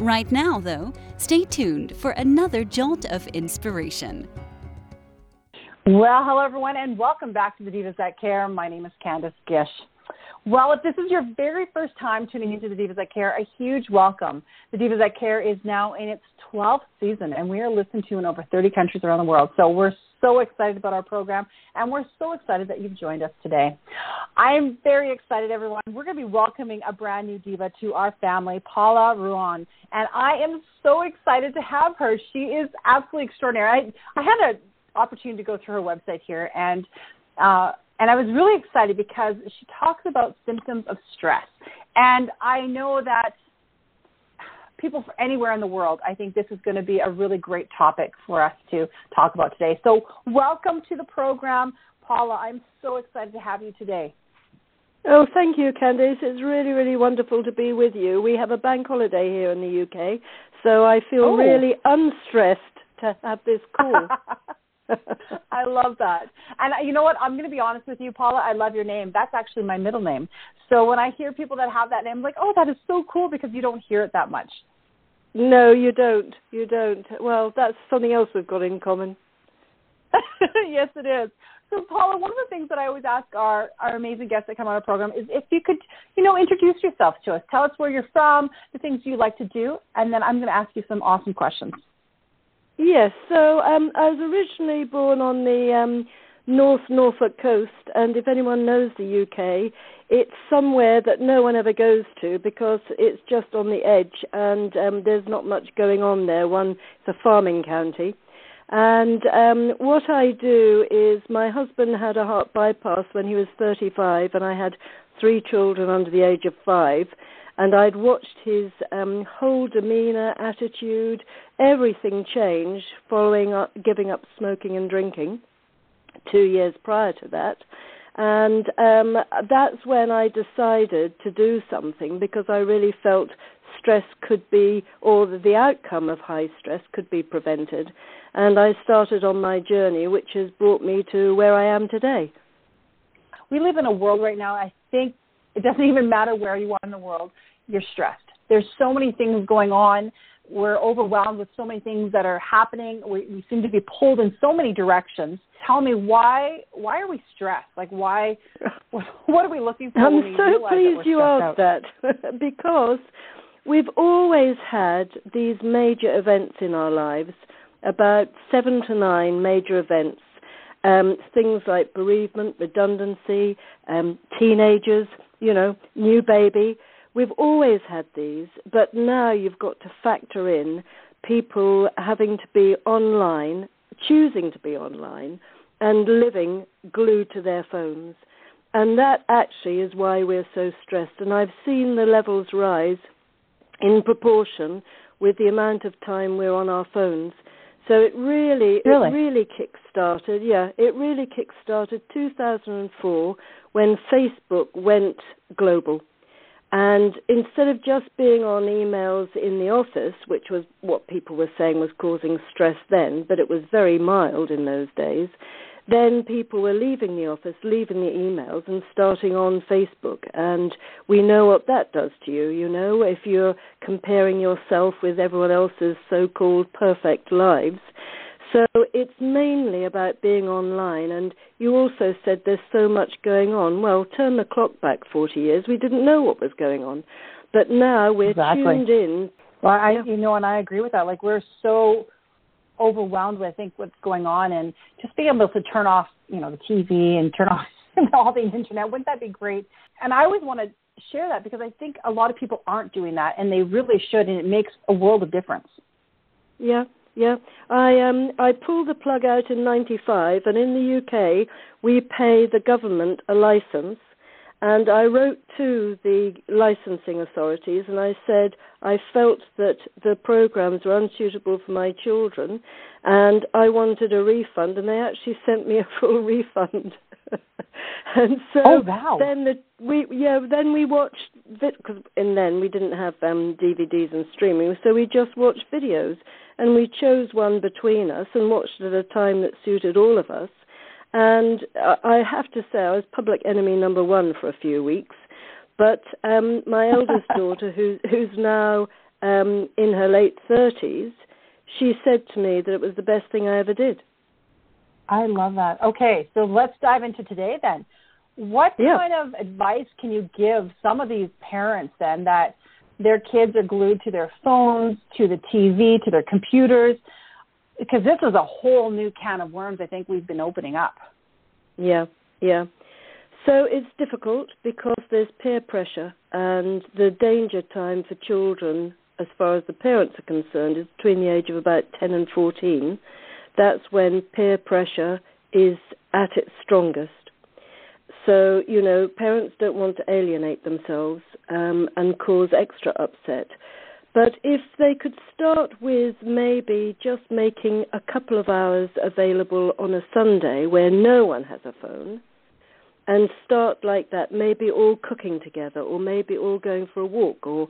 Right now, though, stay tuned for another jolt of inspiration. Well, hello everyone, and welcome back to the Divas That Care. My name is Candace Gish. Well, if this is your very first time tuning into the Divas That Care, a huge welcome. The Divas That Care is now in its 12th season, and we are listened to in over 30 countries around the world. So we're so excited about our program, and we're so excited that you've joined us today. I am very excited, everyone. We're going to be welcoming a brand new diva to our family, Paula Ruan, and I am so excited to have her. She is absolutely extraordinary. I, I had an opportunity to go through her website here, and uh, and I was really excited because she talks about symptoms of stress, and I know that people from anywhere in the world, I think this is going to be a really great topic for us to talk about today. So, welcome to the program, Paula. I'm so excited to have you today. Oh, thank you, Candace. It's really, really wonderful to be with you. We have a bank holiday here in the UK, so I feel oh. really unstressed to have this call. I love that. And you know what? I'm going to be honest with you, Paula. I love your name. That's actually my middle name. So when I hear people that have that name, I'm like, oh, that is so cool because you don't hear it that much. No, you don't. You don't. Well, that's something else we've got in common. yes, it is. So, Paula, one of the things that I always ask our, our amazing guests that come on our program is if you could, you know, introduce yourself to us. Tell us where you're from, the things you like to do, and then I'm going to ask you some awesome questions. Yes. So, um, I was originally born on the um, North Norfolk coast, and if anyone knows the UK, it's somewhere that no one ever goes to because it's just on the edge, and um, there's not much going on there. One, it's a farming county. And um, what I do is, my husband had a heart bypass when he was 35, and I had three children under the age of five. And I'd watched his um, whole demeanor, attitude, everything change following up, giving up smoking and drinking two years prior to that. And um, that's when I decided to do something because I really felt stress could be, or the outcome of high stress could be prevented. And I started on my journey, which has brought me to where I am today. We live in a world right now, I think it doesn't even matter where you are in the world, you're stressed. There's so many things going on we're overwhelmed with so many things that are happening. We, we seem to be pulled in so many directions. Tell me why why are we stressed? Like why what, what are we looking for? I'm so pleased you asked that because we've always had these major events in our lives, about seven to nine major events. Um, things like bereavement, redundancy, um, teenagers, you know, new baby We've always had these, but now you've got to factor in people having to be online, choosing to be online, and living glued to their phones. And that actually is why we're so stressed. And I've seen the levels rise in proportion with the amount of time we're on our phones. So it really, really? it really kick-started. Yeah, it really kick-started 2004 when Facebook went global. And instead of just being on emails in the office, which was what people were saying was causing stress then, but it was very mild in those days, then people were leaving the office, leaving the emails, and starting on Facebook. And we know what that does to you, you know, if you're comparing yourself with everyone else's so called perfect lives. So it's mainly about being online. And you also said there's so much going on. Well, turn the clock back 40 years. We didn't know what was going on. But now we're exactly. tuned in. Well, I, you know, and I agree with that. Like we're so overwhelmed with, I think, what's going on, and just being able to turn off, you know, the TV and turn off all the internet. Wouldn't that be great? And I always want to share that because I think a lot of people aren't doing that, and they really should, and it makes a world of difference. Yeah, yeah, I um I pulled the plug out in '95, and in the UK we pay the government a license, And I wrote to the licensing authorities and I said I felt that the programs were unsuitable for my children and I wanted a refund and they actually sent me a full refund. and so oh, wow. then the, we yeah then we watched because and then we didn't have um DVDs and streaming so we just watched videos and we chose one between us and watched at a time that suited all of us and I have to say, I was public enemy number one for a few weeks. But um, my eldest daughter, who, who's now um, in her late 30s, she said to me that it was the best thing I ever did. I love that. Okay, so let's dive into today then. What yeah. kind of advice can you give some of these parents then that their kids are glued to their phones, to the TV, to their computers? Because this is a whole new can of worms I think we've been opening up. Yeah, yeah. So it's difficult because there's peer pressure and the danger time for children as far as the parents are concerned is between the age of about 10 and 14. That's when peer pressure is at its strongest. So, you know, parents don't want to alienate themselves um, and cause extra upset. But if they could start with maybe just making a couple of hours available on a Sunday where no one has a phone, and start like that, maybe all cooking together, or maybe all going for a walk, or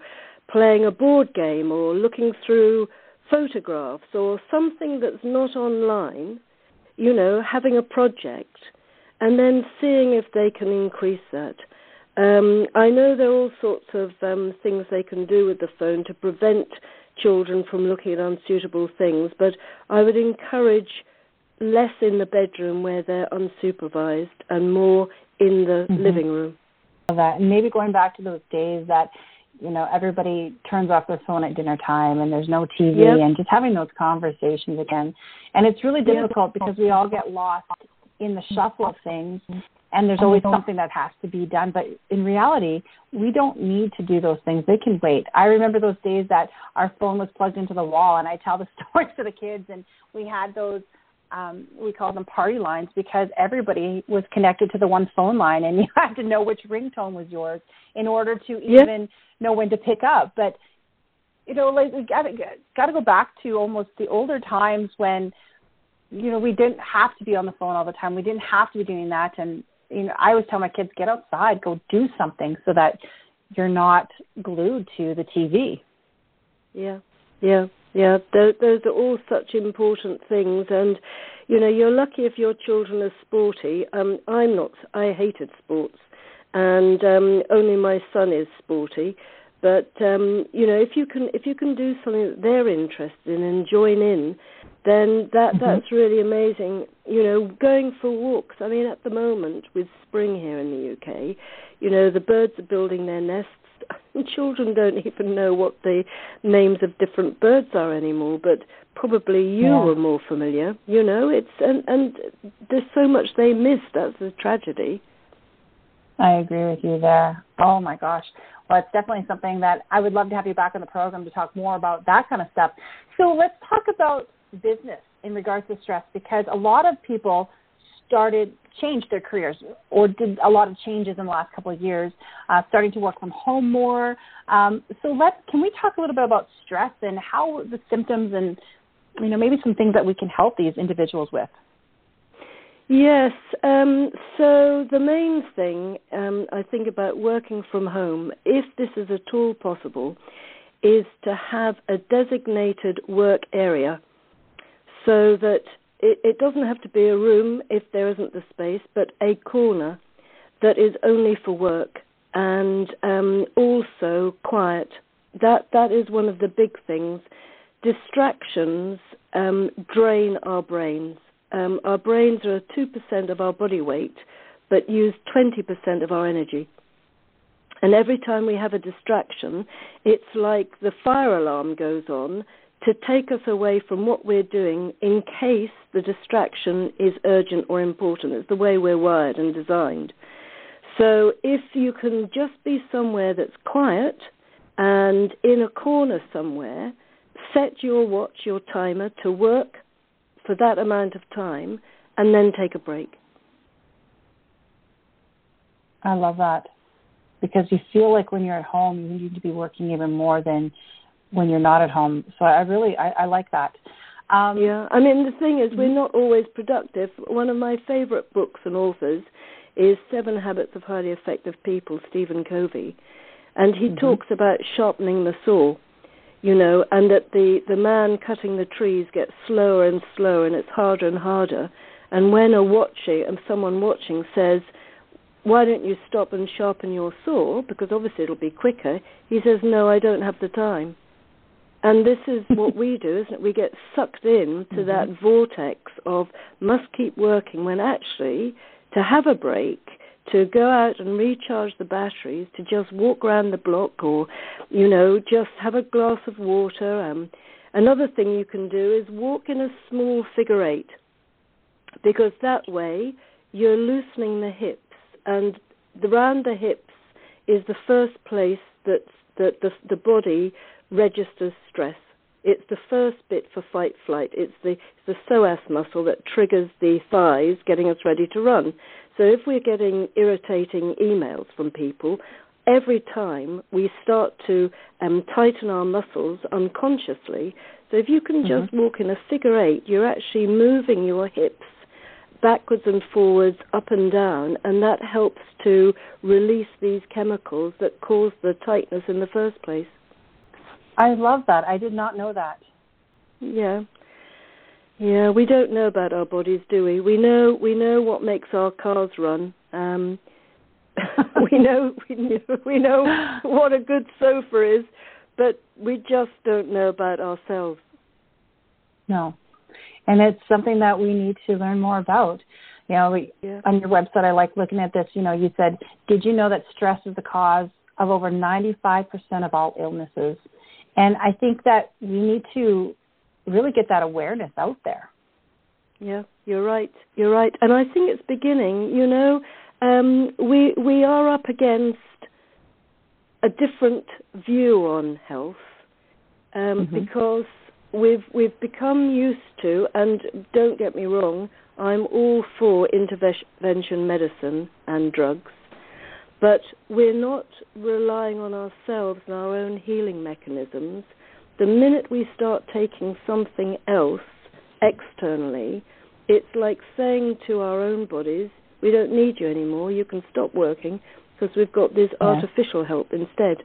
playing a board game, or looking through photographs, or something that's not online, you know, having a project, and then seeing if they can increase that. Um, I know there are all sorts of um, things they can do with the phone to prevent children from looking at unsuitable things, but I would encourage less in the bedroom where they're unsupervised and more in the mm-hmm. living room. That and maybe going back to those days that you know everybody turns off their phone at dinner time and there's no TV yep. and just having those conversations again. And it's really difficult yep. because we all get lost in the shuffle of things and there's always something that has to be done. But in reality, we don't need to do those things. They can wait. I remember those days that our phone was plugged into the wall, and I tell the stories to the kids, and we had those. Um, we call them party lines because everybody was connected to the one phone line, and you had to know which ringtone was yours in order to even know when to pick up. But you know, like we got to got to go back to almost the older times when you know we didn't have to be on the phone all the time. We didn't have to be doing that, and you know, I always tell my kids, get outside, go do something so that you're not glued to the TV. Yeah, yeah, yeah. Those, those are all such important things, and you know, you're lucky if your children are sporty. Um, I'm not. I hated sports, and um, only my son is sporty. But um, you know, if you can if you can do something that they're interested in and join in, then that mm-hmm. that's really amazing. You know, going for walks. I mean, at the moment with spring here in the UK, you know, the birds are building their nests. Children don't even know what the names of different birds are anymore, but probably you yeah. were more familiar. You know, it's and and there's so much they miss. That's a tragedy. I agree with you there. Oh my gosh. Well, it's definitely something that I would love to have you back on the program to talk more about that kind of stuff. So let's talk about business in regards to stress because a lot of people started changed their careers or did a lot of changes in the last couple of years, uh, starting to work from home more. Um, so let can we talk a little bit about stress and how the symptoms and you know maybe some things that we can help these individuals with. Yes. Um, so the main thing um, I think about working from home, if this is at all possible, is to have a designated work area so that it, it doesn't have to be a room if there isn't the space, but a corner that is only for work and um, also quiet. That that is one of the big things. Distractions um, drain our brains. Um, our brains are two percent of our body weight, but use twenty percent of our energy. And every time we have a distraction, it's like the fire alarm goes on to take us away from what we're doing in case the distraction is urgent or important. It's the way we're wired and designed. So if you can just be somewhere that's quiet and in a corner somewhere, set your watch, your timer to work for that amount of time and then take a break. I love that. because you feel like when you're at home, you need to be working even more than when you're not at home. So I really, I, I like that. Um, yeah, I mean the thing is, we're not always productive. One of my favorite books and authors is Seven Habits of Highly Effective People, Stephen Covey, and he mm-hmm. talks about sharpening the saw. You know, and that the the man cutting the trees gets slower and slower, and it's harder and harder. And when a watcher and someone watching says, "Why don't you stop and sharpen your saw?" Because obviously it'll be quicker. He says, "No, I don't have the time." And this is what we do, isn't it? We get sucked in to mm-hmm. that vortex of must keep working when actually to have a break, to go out and recharge the batteries, to just walk around the block or, you know, just have a glass of water. Um, another thing you can do is walk in a small figure eight because that way you're loosening the hips and around the hips is the first place that the, the, the body registers stress. It's the first bit for fight flight. It's the, the psoas muscle that triggers the thighs, getting us ready to run. So if we're getting irritating emails from people, every time we start to um, tighten our muscles unconsciously. So if you can mm-hmm. just walk in a figure eight, you're actually moving your hips backwards and forwards, up and down, and that helps to release these chemicals that cause the tightness in the first place. I love that. I did not know that. Yeah. Yeah, we don't know about our bodies, do we? We know we know what makes our cars run. Um, we know we know, we know what a good sofa is, but we just don't know about ourselves. No, and it's something that we need to learn more about. You know, we, yeah. on your website, I like looking at this. You know, you said, did you know that stress is the cause of over 95% of all illnesses? And I think that we need to really get that awareness out there. Yeah, you're right. You're right. And I think it's beginning, you know, um, we we are up against a different view on health um, mm-hmm. because we've we've become used to and don't get me wrong, I'm all for intervention medicine and drugs. But we're not relying on ourselves and our own healing mechanisms. The minute we start taking something else externally, it's like saying to our own bodies, we don't need you anymore, you can stop working because we've got this yeah. artificial help instead.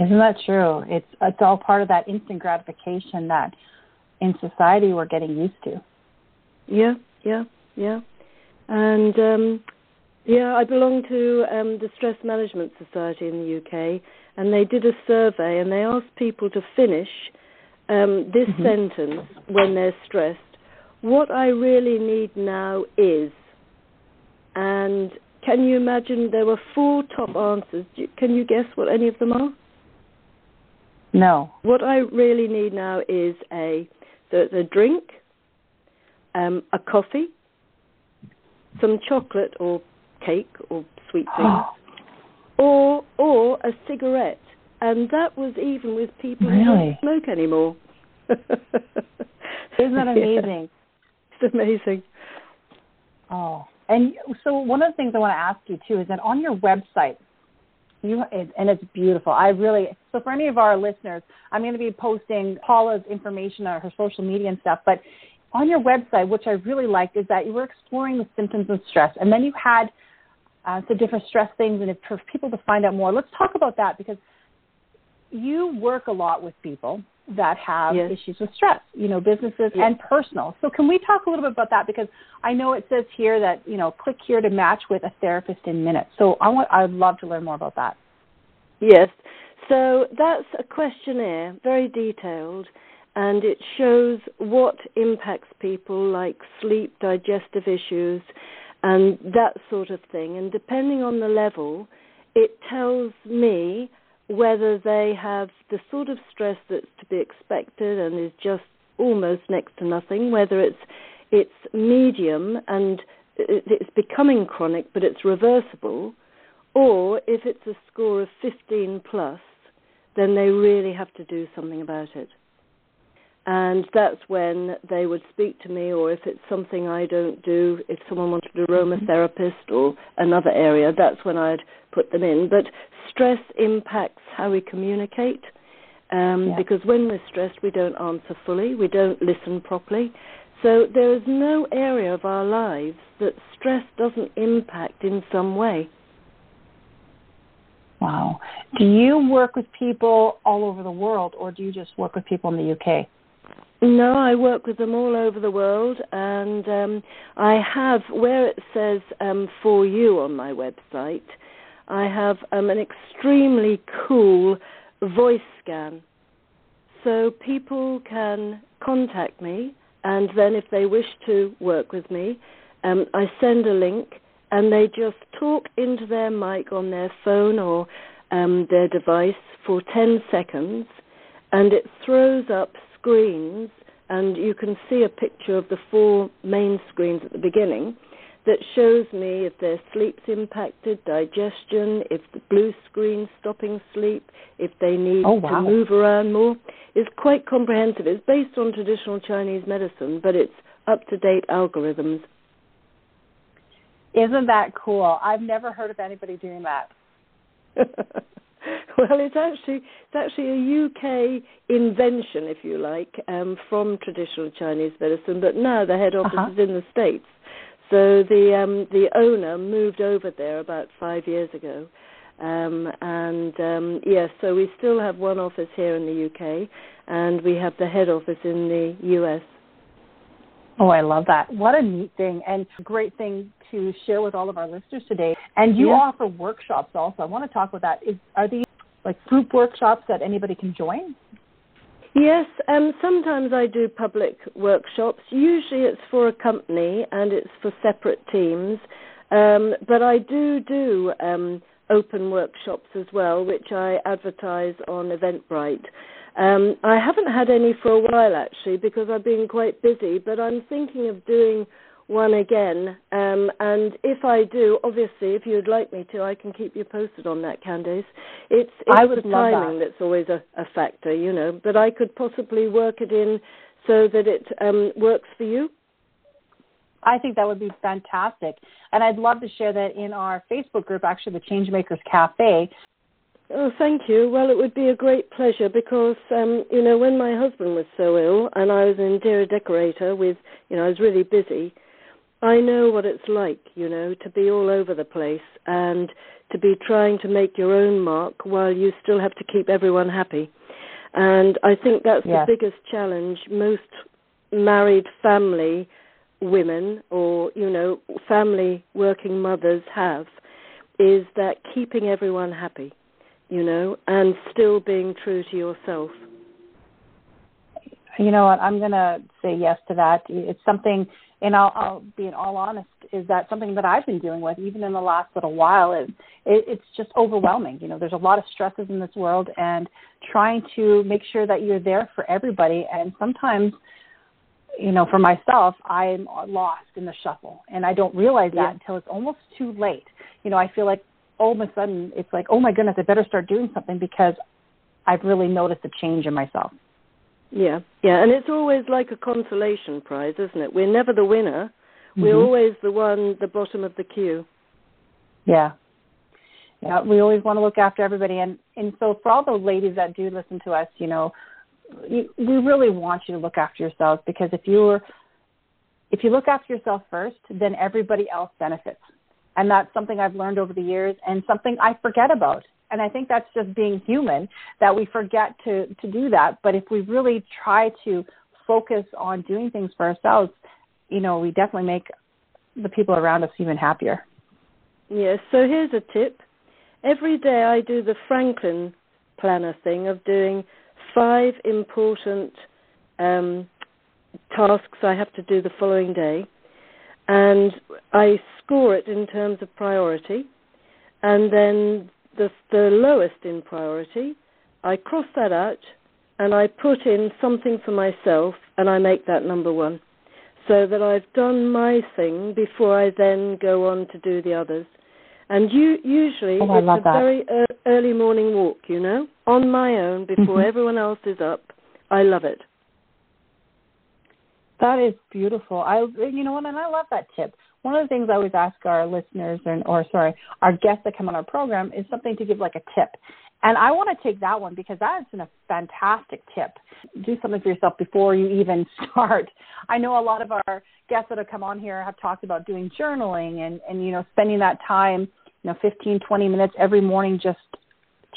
Isn't that true? It's it's all part of that instant gratification that in society we're getting used to. Yeah, yeah, yeah. And um yeah, I belong to um, the Stress Management Society in the UK, and they did a survey and they asked people to finish um, this mm-hmm. sentence when they're stressed. What I really need now is, and can you imagine there were four top answers? Can you guess what any of them are? No. What I really need now is a the, the drink, um, a coffee, some chocolate or cake or sweet things, or or a cigarette, and that was even with people really? who don't smoke anymore. Isn't that amazing? Yeah. It's amazing. Oh, and so one of the things I want to ask you too is that on your website, you and it's beautiful. I really so for any of our listeners, I'm going to be posting Paula's information on her social media and stuff, but on your website, which I really liked, is that you were exploring the symptoms of stress, and then you had uh, so different stress things, and if, for people to find out more, let's talk about that because you work a lot with people that have yes. issues with stress, you know, businesses yes. and personal. So can we talk a little bit about that because I know it says here that you know click here to match with a therapist in minutes. So I want I'd love to learn more about that. Yes. So that's a questionnaire, very detailed, and it shows what impacts people like sleep, digestive issues, and that sort of thing. And depending on the level, it tells me whether they have the sort of stress that's to be expected and is just almost next to nothing, whether it's it's medium and it's becoming chronic but it's reversible, or if it's a score of 15 plus, then they really have to do something about it. And that's when they would speak to me or if it's something I don't do if someone wanted a aromatherapist or another area that's when I'd put them in but stress impacts how we communicate um, yeah. because when we're stressed we don't answer fully we don't listen properly so there is no area of our lives that stress doesn't impact in some way Wow. Do you work with people all over the world or do you just work with people in the UK? No, I work with them all over the world, and um, I have where it says um, "for you" on my website. I have um, an extremely cool voice scan, so people can contact me, and then if they wish to work with me, um, I send a link, and they just talk into their mic on their phone or um, their device for ten seconds, and it throws up screens, and you can see a picture of the four main screens at the beginning that shows me if their sleep's impacted, digestion, if the blue screen's stopping sleep, if they need oh, wow. to move around more. It's quite comprehensive. It's based on traditional Chinese medicine, but it's up to date algorithms. Isn't that cool? I've never heard of anybody doing that. well, it's actually it's actually a UK invention, if you like, um, from traditional Chinese medicine. But now the head office uh-huh. is in the states. So the um, the owner moved over there about five years ago, um, and um, yes, so we still have one office here in the UK, and we have the head office in the US. Oh, I love that. What a neat thing and great thing to share with all of our listeners today. And you yeah. offer workshops also. I want to talk about that. Is, are these like group workshops that anybody can join? Yes, um, sometimes I do public workshops. Usually it's for a company and it's for separate teams. Um, but I do do um, open workshops as well, which I advertise on Eventbrite. Um, I haven't had any for a while actually because I've been quite busy, but I'm thinking of doing one again. Um, and if I do, obviously, if you'd like me to, I can keep you posted on that, Candace. It's, it's the timing that. that's always a, a, factor, you know. But I could possibly work it in so that it um, works for you. I think that would be fantastic. And I'd love to share that in our Facebook group, actually, the Changemakers Cafe. Oh, thank you. Well, it would be a great pleasure because, um, you know, when my husband was so ill and I was an interior decorator with, you know, I was really busy, I know what it's like, you know, to be all over the place and to be trying to make your own mark while you still have to keep everyone happy. And I think that's yes. the biggest challenge most married family women or, you know, family working mothers have is that keeping everyone happy you know, and still being true to yourself. You know what? I'm going to say yes to that. It's something, and I'll, I'll be in all honest, is that something that I've been dealing with even in the last little while. Is it, it's just overwhelming. You know, there's a lot of stresses in this world, and trying to make sure that you're there for everybody. And sometimes, you know, for myself, I'm lost in the shuffle, and I don't realize that yeah. until it's almost too late. You know, I feel like all of a sudden it's like, oh my goodness, I better start doing something because I've really noticed a change in myself. Yeah, yeah, and it's always like a consolation prize, isn't it? We're never the winner. Mm-hmm. We're always the one, the bottom of the queue. Yeah, yeah. We always want to look after everybody, and and so for all the ladies that do listen to us, you know, you, we really want you to look after yourselves because if you're if you look after yourself first, then everybody else benefits. And that's something I've learned over the years and something I forget about. And I think that's just being human that we forget to, to do that. But if we really try to focus on doing things for ourselves, you know, we definitely make the people around us even happier. Yes. So here's a tip. Every day I do the Franklin planner thing of doing five important um, tasks I have to do the following day and I score it in terms of priority, and then the, the lowest in priority, I cross that out and I put in something for myself and I make that number one so that I've done my thing before I then go on to do the others. And you, usually oh, it's a that. very early morning walk, you know, on my own before everyone else is up. I love it. That is beautiful. I, you know what, and I love that tip. One of the things I always ask our listeners, and or sorry, our guests that come on our program, is something to give like a tip. And I want to take that one because that is a fantastic tip. Do something for yourself before you even start. I know a lot of our guests that have come on here have talked about doing journaling and, and you know, spending that time, you know, 15, 20 minutes every morning just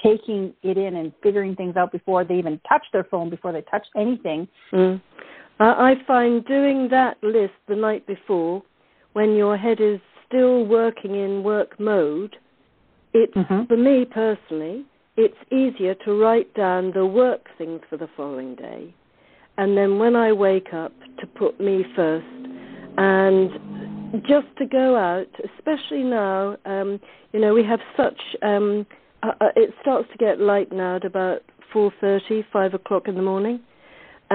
taking it in and figuring things out before they even touch their phone, before they touch anything. Mm. I find doing that list the night before, when your head is still working in work mode, it's mm-hmm. for me personally, it's easier to write down the work things for the following day. And then when I wake up, to put me first. And just to go out, especially now, um, you know, we have such, um, uh, uh it starts to get light now at about 4.30, 5 o'clock in the morning.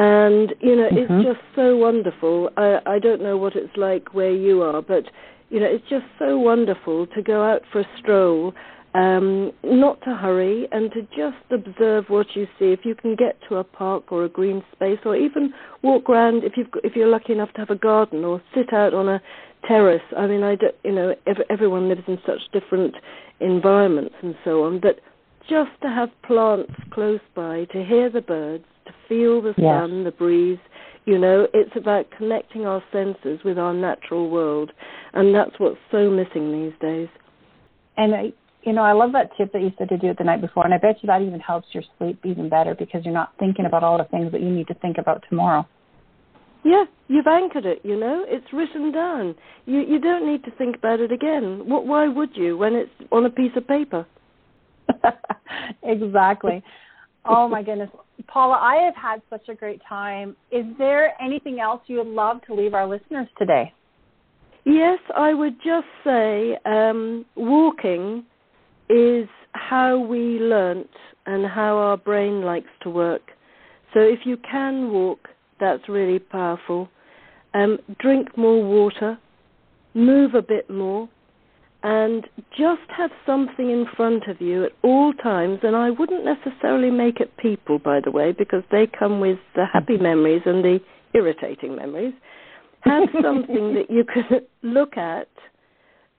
And, you know, mm-hmm. it's just so wonderful. I, I don't know what it's like where you are, but, you know, it's just so wonderful to go out for a stroll um, not to hurry and to just observe what you see. If you can get to a park or a green space, or even walk around if you've if you're lucky enough to have a garden, or sit out on a terrace. I mean, I don't, you know every, everyone lives in such different environments and so on, but just to have plants close by, to hear the birds, to feel the sun, yes. the breeze. You know, it's about connecting our senses with our natural world, and that's what's so missing these days. And I, you know, I love that tip that you said to do it the night before, and I bet you that even helps your sleep even better because you're not thinking about all the things that you need to think about tomorrow. Yeah, you've anchored it. You know, it's written down. You you don't need to think about it again. What? Why would you when it's on a piece of paper? exactly. Oh my goodness, Paula, I have had such a great time. Is there anything else you would love to leave our listeners today? Yes, I would just say um, walking is how we learnt and how our brain likes to work. So if you can walk, that's really powerful. Um, drink more water, move a bit more, and just have something in front of you at all times. And I wouldn't necessarily make it people, by the way, because they come with the happy mm-hmm. memories and the irritating memories. Have something that you can look at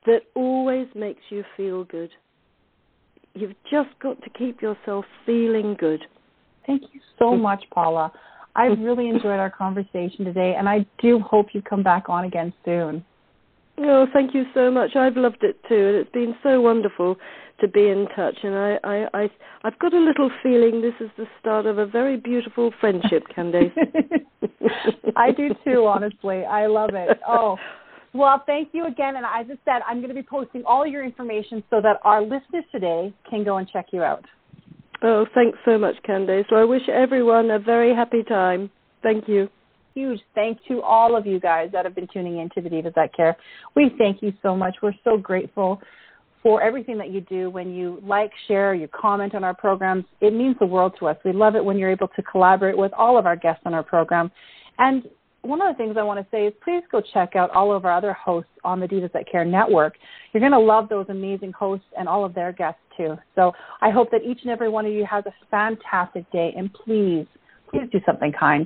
that always makes you feel good. You've just got to keep yourself feeling good. Thank you so mm. much, Paula. I've really enjoyed our conversation today, and I do hope you come back on again soon. Oh, thank you so much. I've loved it too, and it's been so wonderful to be in touch. And I, I, I I've got a little feeling this is the start of a very beautiful friendship, Candace. I do too, honestly. I love it. Oh, well, thank you again. And as I said, I'm going to be posting all your information so that our listeners today can go and check you out. Oh, thanks so much, Candace. So I wish everyone a very happy time. Thank you. Huge thank to all of you guys that have been tuning in to the Divas That Care. We thank you so much. We're so grateful for everything that you do when you like, share, you comment on our programs. It means the world to us. We love it when you're able to collaborate with all of our guests on our program. And one of the things I want to say is please go check out all of our other hosts on the Divas That Care network. You're going to love those amazing hosts and all of their guests too. So I hope that each and every one of you has a fantastic day and please, please do something kind.